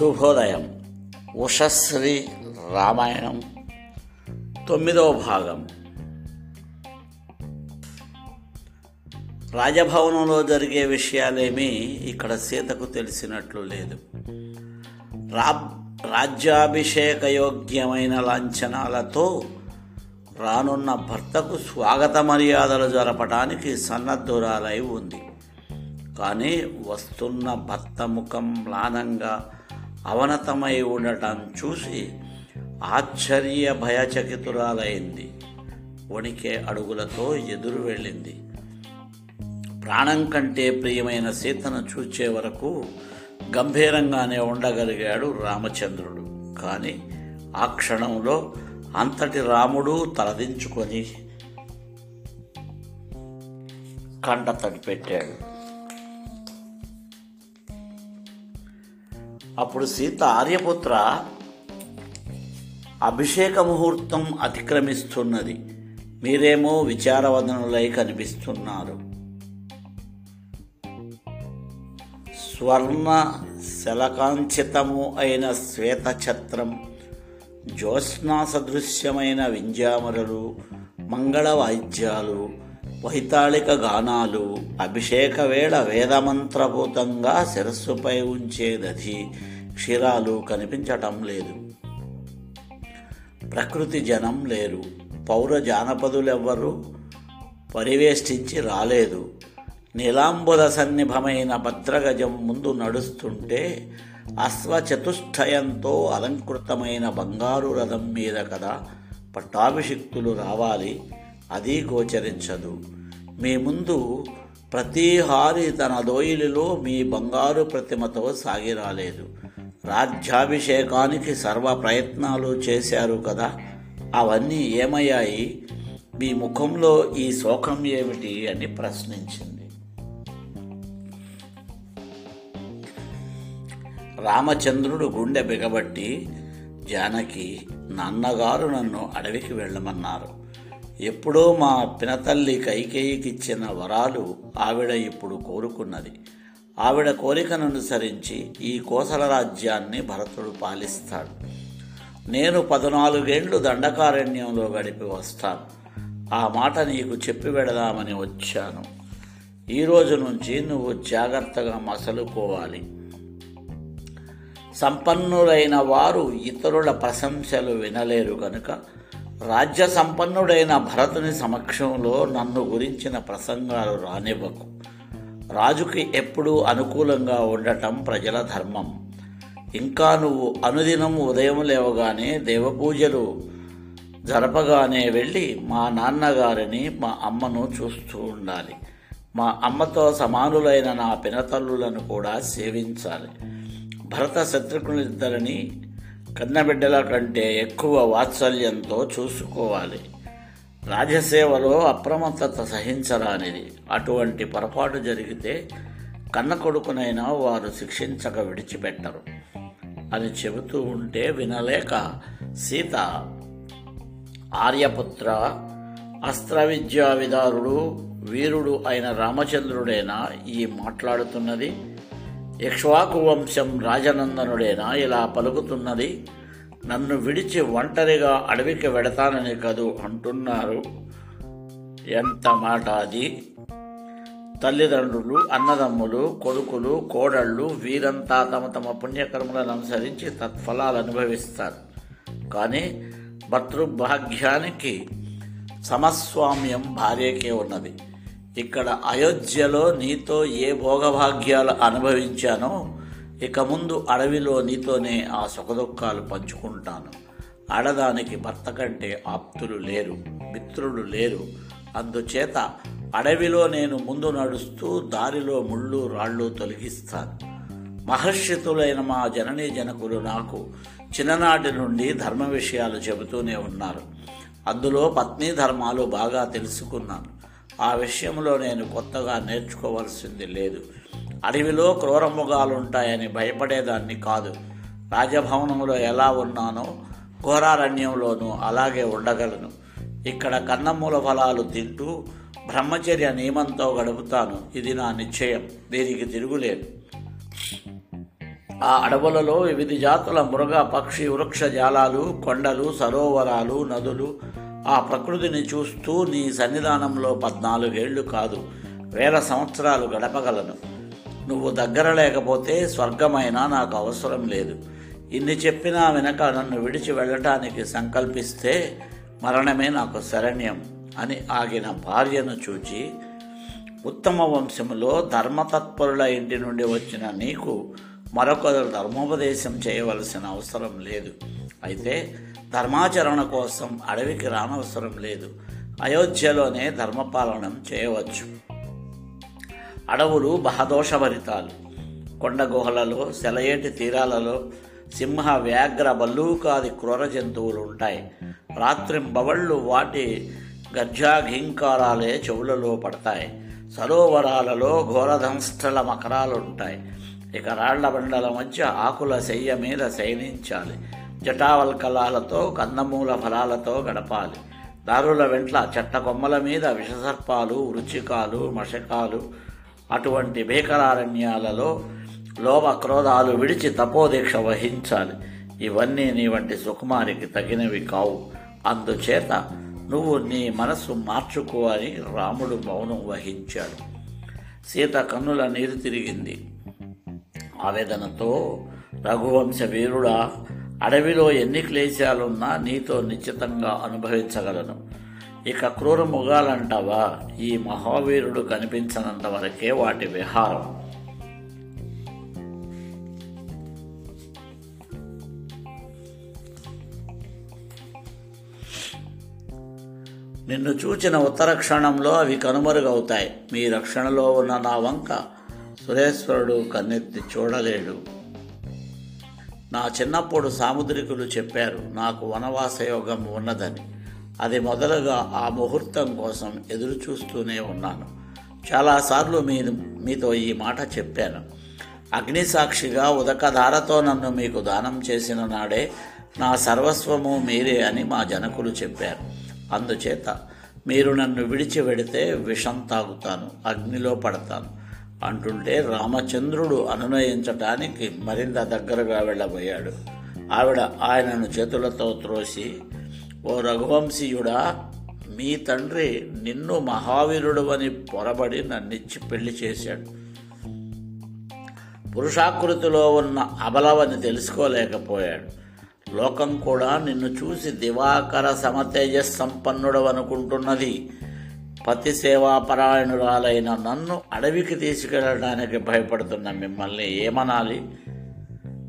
శుభోదయం. ఉషశ్రీ రామాయణం తొమ్మిదవ భాగం. రాజభవనంలో జరిగే విషయాలేమీ ఇక్కడ సీతకు తెలిసినట్లు లేదు. రా రాజ్యాభిషేక యోగ్యమైన లాంఛనాలతో రానున్న భర్తకు స్వాగత మర్యాదలు జరపడానికి సన్నద్ధురాలై ఉంది. కానీ వస్తున్న భర్త ముఖం మ్లానంగా అవనతమై ఉండటం చూసి ఆశ్చర్య భయచకితురాలైంది. వణికే అడుగులతో ఎదురు వెళ్ళింది. ప్రాణం కంటే ప్రియమైన సీతను చూచే వరకు గంభీరంగానే ఉండగలిగాడు రామచంద్రుడు. కానీ ఆ క్షణంలో అంతటి రాముడు తలదించుకొని కంట తడిపెట్టాడు. అప్పుడు సీత ఆర్యపుత్ర అభిషేక ముహూర్తం అతిక్రమిస్తున్నది. మీరేమో విచారవదనులై కనిపిస్తున్నారు. స్వర్ణ శలకాంచితము అయిన శ్వేతఛత్రం జ్యోత్స్నా సదృశ్యమైన వింజామరలు మంగళ వాయిద్యాలు వైతాళిక గానాలు అభిషేక వేళ వేదమంత్రభూతంగా శిరస్సుపై ఉంచేదధి క్షీరాలు కనిపించటం లేదు. ప్రకృతి జనం లేరు. పౌర జానపదులెవ్వరూ పరివేష్టించి రాలేదు. నీలాంబుల సన్నిభమైన భద్రగజం ముందు నడుస్తుంటే అశ్వచతుష్టయంతో అలంకృతమైన బంగారు రథం మీద కదా పట్టాభిషిక్తులు రావాలి. అది గోచరించదు. మీ ముందు ప్రతిహారి తన దోయిలిలో మీ బంగారు ప్రతిమతో సాగి రాలేదు. రాజ్యాభిషేకానికి సర్వ ప్రయత్నాలు చేశారు కదా. అవన్నీ ఏమయ్యాయి? మీ ముఖంలో ఈ శోకం ఏమిటి అని ప్రశ్నించింది. రామచంద్రుడు గుండె బిగబట్టి జానకి నాన్నగారు నన్ను అడవికి వెళ్ళమన్నారు. ఎప్పుడో మా పినతల్లి కైకేయికిచ్చిన వరాలు ఆవిడ ఇప్పుడు కోరుకున్నది. ఆవిడ కోరికను అనుసరించి ఈ కోసల రాజ్యాన్ని భరతుడు పాలిస్తాడు. నేను పద్నాలుగేండ్లు దండకారణ్యంలో గడిపి వస్తాను. ఆ మాట నీకు చెప్పి వెడదామని వచ్చాను. ఈరోజు నుంచి నువ్వు జాగ్రత్తగా మసలుకోవాలి. సంపన్నులైన వారు ఇతరుల ప్రశంసలు వినలేరు కనుక రాజ్య సంపన్నుడైన భరతుని సమక్షంలో నన్ను గురించిన ప్రసంగాలు రానివ్వకు. రాజుకి ఎప్పుడూ అనుకూలంగా ఉండటం ప్రజల ధర్మం. ఇంకా నువ్వు అనుదినం ఉదయం లేవగానే దేవపూజలు జరపగానే వెళ్ళి మా నాన్నగారిని మా అమ్మను చూస్తూ ఉండాలి. మా అమ్మతో సమానులైన నా పినతల్లులను కూడా సేవించాలి. భరత శత్రుఘ్నులిద్దరిని కన్నబిడ్డల కంటే ఎక్కువ వాత్సల్యంతో చూసుకోవాలి. రాజసేవలో అప్రమత్తత సహించరానిది. అటువంటి పొరపాటు జరిగితే కన్న కొడుకునైనా వారు శిక్షించక విడిచిపెట్టరు. అని చెబుతూ ఉంటే వినలేక సీత ఆర్యపుత్ర అస్త్ర విద్యా విదారుడు వీరుడు అయిన రామచంద్రుడేనా ఈ మాట్లాడుతున్నది. ఇక్ష్వాకు వంశం రాజనందనుడేనా ఇలా పలుకుతున్నది. నన్ను విడిచి ఒంటరిగా అడవికి వెడతానని కదూ అంటున్నారు. ఎంత మాట అది? తల్లిదండ్రులు అన్నదమ్ములు కొడుకులు కోడళ్ళు వీరంతా తమ తమ పుణ్యకర్మలను అనుసరించి తత్ఫలాలు అనుభవిస్తారు కానీ భర్తృభాగ్యానికి సమస్వామ్యం భార్యకే ఉన్నది. ఇక్కడ అయోధ్యలో నీతో ఏ భోగభాగ్యాలు అనుభవించానో ఇక ముందు అడవిలో నీతోనే ఆ సుఖదుఖాలు పంచుకుంటాను. ఆడదానికి భర్త కంటే ఆప్తులు లేరు మిత్రులు లేరు. అందుచేత అడవిలో నేను ముందు నడుస్తూ దారిలో ముళ్ళు రాళ్ళు తొలగిస్తాను. మహర్షితులైన మా జననీ జనకులు నాకు చిన్ననాటి నుండి ధర్మ విషయాలు చెబుతూనే ఉన్నారు. అందులో పత్ని ధర్మాలు బాగా తెలుసుకున్నాను. ఆ విషయంలో నేను కొత్తగా నేర్చుకోవాల్సింది లేదు. అడవిలో క్రూరముగాలుంటాయని భయపడేదాన్ని కాదు. రాజభవనంలో ఎలా ఉన్నానో ఘోరారణ్యంలోనూ అలాగే ఉండగలను. ఇక్కడ కన్నమూల ఫలాలు తింటూ బ్రహ్మచర్య నియమంతో గడుపుతాను. ఇది నా నిశ్చయం. దీనికి తిరుగులేదు ఆ అడవులలో వివిధ జాతుల మృగ పక్షి వృక్ష జాలాలు కొండలు సరోవరాలు నదులు ఆ ప్రకృతిని చూస్తూ నీ సన్నిధానంలో పద్నాలుగేళ్ళు కాదు వేల సంవత్సరాలు గడపగలను. నువ్వు దగ్గర లేకపోతే స్వర్గమైనా నాకు అవసరం లేదు. ఇన్ని చెప్పినా వెనక నన్ను విడిచి వెళ్ళటానికి సంకల్పిస్తే మరణమే నాకు శరణ్యం అని ఆగిన భార్యను చూచి ఉత్తమ వంశములో ధర్మతత్పరుల ఇంటి నుండి వచ్చిన నీకు మరొకరు ధర్మోపదేశం చేయవలసిన అవసరం లేదు. అయితే ధర్మాచరణ కోసం అడవికి రానవసరం లేదు. అయోధ్యలోనే ధర్మపాలనం చేయవచ్చు. అడవులు బహదోషభరితాలు. కొండ గుహలలో సెలయేటి తీరాలలో సింహ వ్యాఘ్ర బల్లూకాది క్రూర జంతువులు ఉంటాయి రాత్రింబవళ్ళు వాటి గర్జాఘీంకారాలే చెవులలో పడతాయి. సరోవరాలలో ఘోరధంస్థల మకరాలుంటాయి. ఇక రాళ్ళ బండల మధ్య ఆకుల శయ్య మీద శయనించాలి. జటావల్కలాలతో కందమూల ఫలాలతో గడపాలి. దారుల వెంట్ల చెట్ట కొమ్మల మీద విషసర్పాలు వృచ్చికాలు మషకాలు అటువంటి భీకరారణ్యాలలో లోభ క్రోధాలు విడిచి తపోదీక్ష వహించాలి. ఇవన్నీ నీ వంటి సుకుమారికి తగినవి కావు. అందుచేత నువ్వు నీ మనస్సు మార్చుకో అని రాముడు మౌనం వహించాడు. సీత కన్నుల నీరు తిరిగింది. ఆవేదనతో రఘువంశ వీరుడా అడవిలో ఎన్ని క్లేశాలున్నా నీతో నిశ్చితంగా అనుభవించగలను. ఇక క్రూర ముగాలంటావా? ఈ మహావీరుడు కనిపించనంత వరకే వాటి విహారం. నిన్ను చూచిన ఉత్తర క్షణంలో అవి కనుమరుగవుతాయి. మీ రక్షణలో ఉన్న నా వంక సురేశ్వరుడు కన్నెత్తి చూడలేడు. నా చిన్నప్పుడు సాముద్రికులు చెప్పారు నాకు వనవాస యోగం ఉన్నదని. అది మొదలుగా ఆ ముహూర్తం కోసం ఎదురు చూస్తూనే ఉన్నాను చాలాసార్లు మీ మీతో ఈ మాట చెప్పాను. అగ్నిసాక్షిగా ఉదకధారతో నన్ను మీకు దానం చేసిన నాడే నా సర్వస్వము మీరే అని మా జనకులు చెప్పారు. అందుచేత మీరు నన్ను విడిచి వెడితే విషం తాగుతాను అగ్నిలో పడతాను. అంటుంటే రామచంద్రుడు అనునయించటానికి మరింత దగ్గరగా వెళ్ళబోయాడు. ఆవిడ ఆయనను చేతులతో త్రోసి ఓ రఘువంశీయుడా మీ తండ్రి నిన్ను మహావీరుడు అని పొరబడి నన్నిచ్చి పెళ్ళి చేశాడు. పురుషాకృతిలో ఉన్న అబలవని తెలుసుకోలేకపోయాడు. లోకం కూడా నిన్ను చూసి దివాకర సమతేజ సంపన్నుడవనుకుంటున్నది పతి సేవాపరాయణురాలైన నన్ను అడవికి తీసుకెళ్ళడానికి భయపడుతున్న మిమ్మల్ని ఏమనాలి?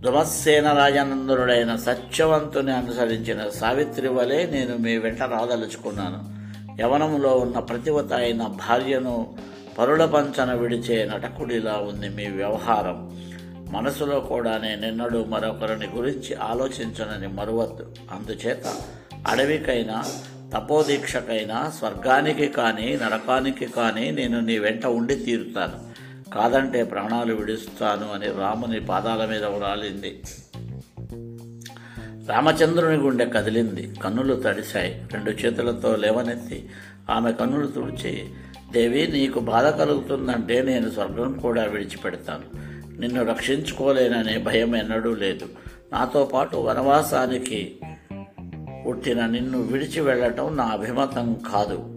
దుమస్సేన రాజానందనుడైన సత్యవంతుని అనుసరించిన సావిత్రి వలె నేను మీ వెంట రాదలుచుకున్నాను. యవనంలో ఉన్న ప్రతివత అయిన భార్యను పరుల పంచన విడిచే నటకుడిలా ఉంది మీ వ్యవహారం. మనసులో కూడా నేనెన్నడూ మరొకరిని గురించి ఆలోచించనని మరువద్దు. అందుచేత అడవికైనా తపోదీక్షకైనా స్వర్గానికి కానీ నరకానికి కానీ నేను నీ వెంట ఉండి తీరుతాను. కాదంటే ప్రాణాలు విడుస్తాను అని రాముని పాదాల మీద ఉరాలింది రామచంద్రుని గుండె కదిలింది. కన్నులు తడిశాయి. రెండు చేతులతో లేవనెత్తి ఆమె కన్నులు తుడిచి దేవి నీకు బాధ కలుగుతుందంటే నేను స్వర్గం కూడా విడిచిపెడతాను. నిన్ను రక్షించుకోలేననే భయం ఎన్నడూ లేదు. నాతో పాటు వనవాసానికి పుట్టిన నిన్ను విడిచి వెళ్ళటం నా అభిమతం కాదు.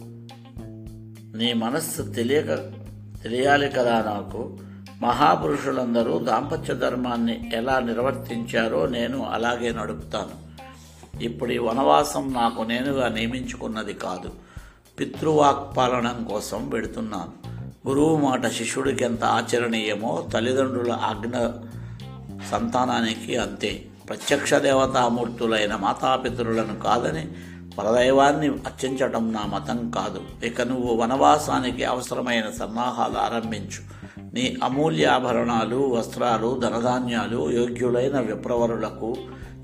నీ మనస్సు తెలియక తెలియాలి కదా నాకు. మహాపురుషులందరూ దాంపత్య ధర్మాన్ని ఎలా నిర్వర్తించారో నేను అలాగే నడుపుతాను. ఇప్పుడు ఈ వనవాసం నాకు నేనుగా నియమించుకున్నది కాదు. పితృవాక్ పాలనం కోసం పెడుతున్నాను గురువు మాట శిష్యుడికి ఎంత ఆచరణీయమో తల్లిదండ్రుల ఆజ్ఞ సంతానానికి అంతే. ప్రత్యక్ష దేవతామూర్తులైన మాతాపితరులను కాదని పరదైవాన్ని అర్చించటం నా మతం కాదు. ఇక నువ్వు వనవాసానికి అవసరమైన సన్నాహాలు ఆరంభించు. నీ అమూల్యాభరణాలు వస్త్రాలు ధనధాన్యాలు యోగ్యులైన విప్రవరులకు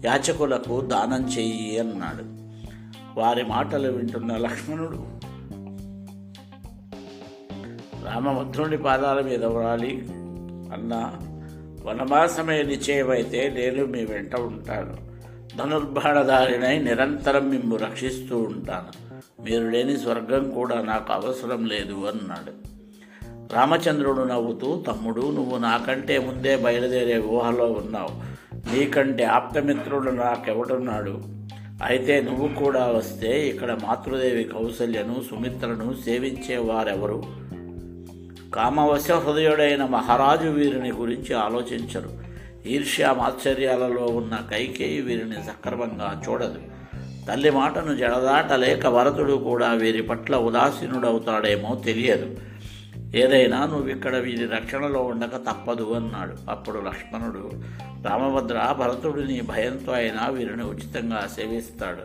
యాచకులకు దానం చెయ్యి అన్నాడు. వారి మాటలు వింటున్న లక్ష్మణుడు రామభద్రుని పాదాల మీద వ్రాలి అన్నా వనవాసమే నిశ్చయమైతే నేను మీ వెంట ఉంటాను. ధనుర్బాణధారినై నిరంతరం మిమ్ము రక్షిస్తూ ఉంటాను. మీరు లేని స్వర్గం కూడా నాకు అవసరం లేదు అన్నాడు. రామచంద్రుడు నవ్వుతూ తమ్ముడు నువ్వు నాకంటే ముందే బయలుదేరే ఊహలో ఉన్నావు. నీకంటే ఆప్తమిత్రుడు నాకెవడున్నాడు? అయితే నువ్వు కూడా వస్తే ఇక్కడ మాతృదేవి కౌశల్యను సుమిత్రను సేవించే వారెవరు? కామవశ హృదయుడైన మహారాజు వీరిని గురించి ఆలోచించరు. ఈర్ష్యా మాత్సర్యాలలో ఉన్న కైకేయి వీరిని సక్రమంగా చూడదు. తల్లి మాటను జడదాటలేక భరతుడు కూడా వీరి పట్ల ఉదాసీనుడవుతాడేమో తెలియదు. ఏదైనా నువ్వు ఇక్కడ వీరి రక్షణలో ఉండక తప్పదు అన్నాడు. అప్పుడు లక్ష్మణుడు రామభద్ర భరతుడిని భయంతో అయినా వీరిని ఉచితంగా సేవిస్తాడు.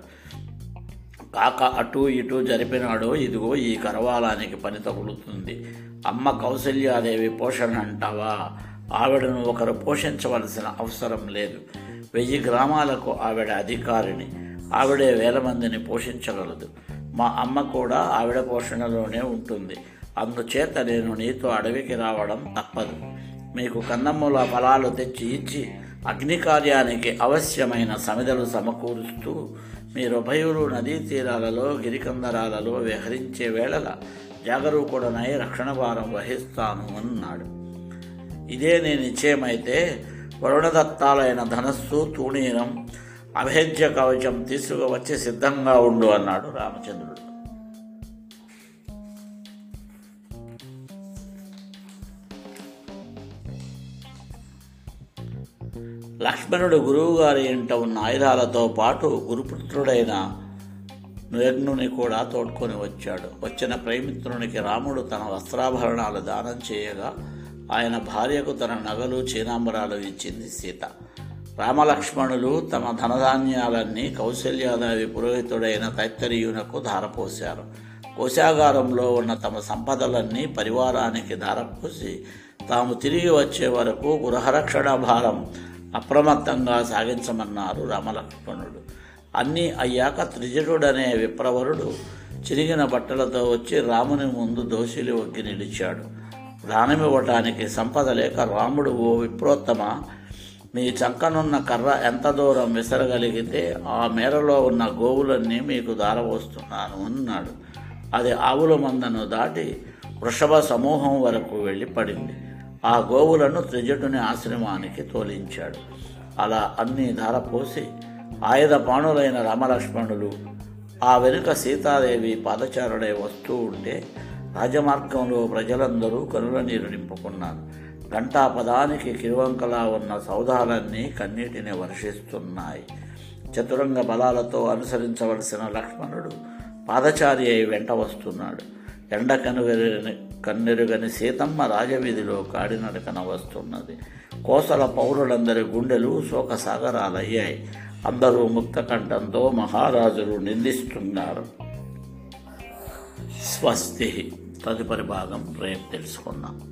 కాక అటు ఇటు జరిపినాడో ఇదిగో ఈ కరవాలానికి పని తగులుతుంది. అమ్మ కౌసల్యాదేవి పోషణ అంటావా? ఆవిడను ఒకరు పోషించవలసిన అవసరం లేదు. వెయ్యి గ్రామాలకు ఆవిడ అధికారిని. ఆవిడే వేల మందిని పోషించగలదు. మా అమ్మ కూడా ఆవిడ పోషణలోనే ఉంటుంది. అందుచేత నేను నీతో అడవికి రావడం తప్పదు. మీకు కందమ్ముల ఫలాలు తెచ్చి ఇచ్చి అగ్ని కార్యానికి అవశ్యమైన సమిదలు సమకూరుస్తూ మీరుభయులు నదీ తీరాలలో గిరికందరాలలో విహరించే వేళల జాగరూకుడనై రక్షణ భారం వహిస్తాను అన్నాడు. ఇదే నీ నిశ్చయమైతే వరుణదత్తాలైన ధనస్సు తూణీరం అభేద్య కవచం తీసుకువచ్చి సిద్ధంగా ఉండు అన్నాడు రామచంద్రుడు. లక్ష్మణుడు గురువుగారి ఇంట ఉన్న ఆయుధాలతో పాటు గురుపుత్రుడైన యజ్ఞుని కూడా తోడ్కొని వచ్చాడు. వచ్చిన ప్రేమిత్రునికి రాముడు తన వస్త్రాభరణాలు దానం చేయగా ఆయన భార్యకు తన నగలు చీనాంబరాలు ఇచ్చింది సీత. రామలక్ష్మణులు తమ ధనధాన్యాలన్నీ కౌశల్యాదేవి పురోహితుడైన తైత్తరీయునకు ధారపోశారు. కోశాగారంలో ఉన్న తమ సంపదలన్నీ పరివారానికి ధారపోసి తాము తిరిగి వచ్చే వరకు గృహరక్షణ భారం అప్రమత్తంగా సాగించమన్నారు రామలక్ష్మణుడు. అన్నీ అయ్యాక త్రిజటుడనే విప్రవరుడు చిరిగిన బట్టలతో వచ్చి రాముని ముందు దోషులు ఒగ్గి నిలిచాడు. దానమివ్వటానికి సంపద లేక రాముడు ఓ విప్రోత్తమ మీ చంకనున్న కర్ర ఎంత దూరం విసరగలిగితే ఆ మేరలో ఉన్న గోవులన్నీ మీకు దారవోస్తున్నాను అన్నాడు. అది ఆవుల మందను దాటి వృషభ సమూహం వరకు వెళ్ళి పడింది ఆ గోవులను త్రిజటుని ఆశ్రమానికి తోలించాడు. అలా అన్ని ధారపోసి ఆయుధ పాణులైన రామలక్ష్మణులు ఆ వెనుక సీతాదేవి పాదచారుడే వస్తూ ఉంటే రాజమార్గంలో ప్రజలందరూ కనుల నీరు నింపుకున్నారు. గంటా పదానికి కిరువంకలా ఉన్న సౌధాలన్నీ కన్నీటిని వర్షిస్తున్నాయి. చతురంగ బలాలతో అనుసరించవలసిన లక్ష్మణుడు పాదచారి అయి వెంట వస్తున్నాడు. ఎండ కనుగని కన్నెరుగని సీతమ్మ రాజవీధిలో కాడినడకన వస్తున్నది. కోసల పౌరులందరి గుండెలు శోకసాగరాలయ్యాయి. అందరూ ముక్తకంఠంతో మహారాజులు నిందిస్తున్నారు. స్వస్తి తదుపరి భాగం రేపు తెలుసుకుందాం.